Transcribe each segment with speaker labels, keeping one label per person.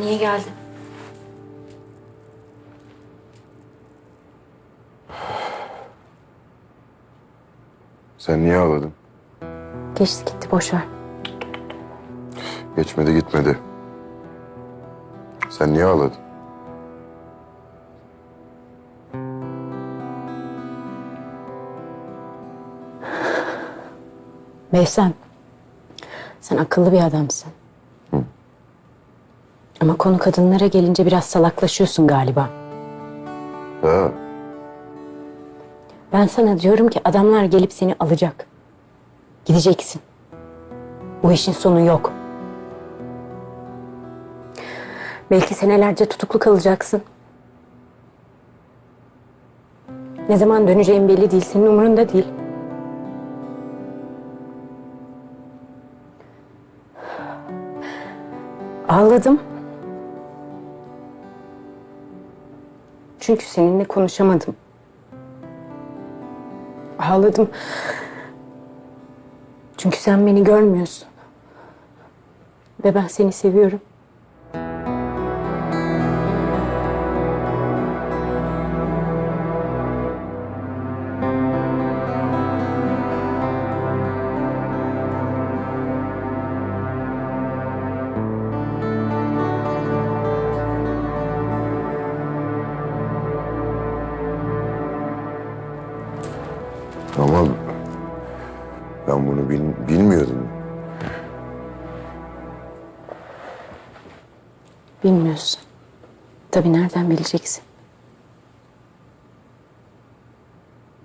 Speaker 1: Niye geldin?
Speaker 2: Sen niye ağladın?
Speaker 1: Geçti gitti boş ver.
Speaker 2: Geçmedi gitmedi. Sen niye ağladın?
Speaker 1: Behzat, sen akıllı bir adamsın. Ama konu kadınlara gelince biraz salaklaşıyorsun galiba.
Speaker 2: Ha,
Speaker 1: Ben sana diyorum ki adamlar gelip seni alacak. Gideceksin. Bu işin sonu yok. Belki senelerce tutuklu kalacaksın. Ne zaman döneceğin belli değil, senin umurunda değil. Ağladım. Çünkü seninle konuşamadım. Ağladım. Çünkü sen beni görmüyorsun. Ve ben seni seviyorum.
Speaker 2: Ama ben bunu bil- bilmiyordum.
Speaker 1: Bilmiyorsun. Tabii nereden bileceksin?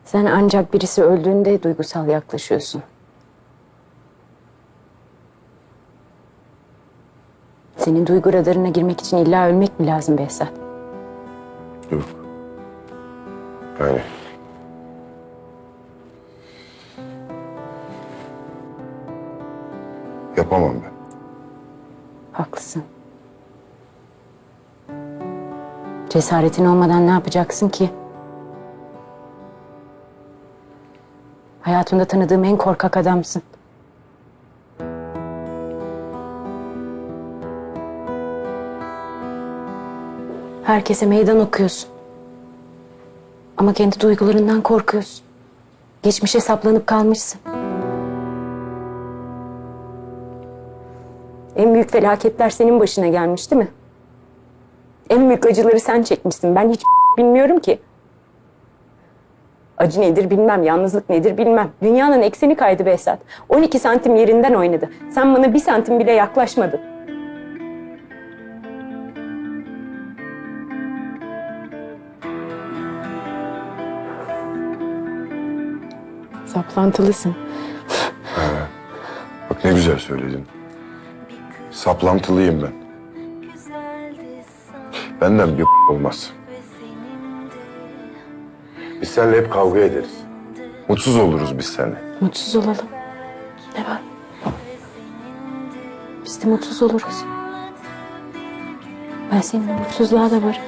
Speaker 1: Sen ancak birisi öldüğünde duygusal yaklaşıyorsun. Senin duygu radarına girmek için illa ölmek mi lazım Behzat?
Speaker 2: Yok. Yani yapamam ben.
Speaker 1: Haklısın. Cesaretin olmadan ne yapacaksın ki? Hayatımda tanıdığım en korkak adamsın. Herkese meydan okuyorsun. Ama kendi duygularından korkuyorsun. Geçmişe saplanıp kalmışsın. En büyük felaketler senin başına gelmiş değil mi? En büyük acıları sen çekmişsin. Ben hiç bilmiyorum ki. Acı nedir bilmem, yalnızlık nedir bilmem. Dünyanın ekseni kaydı Behzat. 12 santim yerinden oynadı. Sen bana bir santim bile yaklaşmadın. Saplantılısın.
Speaker 2: Bak ne güzel söyledin. Saplantılıyım ben. Benden bir olmaz. Biz seninle hep kavga ederiz. Mutsuz oluruz biz seninle.
Speaker 1: Mutsuz olalım. Ne var? Biz de mutsuz oluruz. Ben senin mutsuzluğa da varım.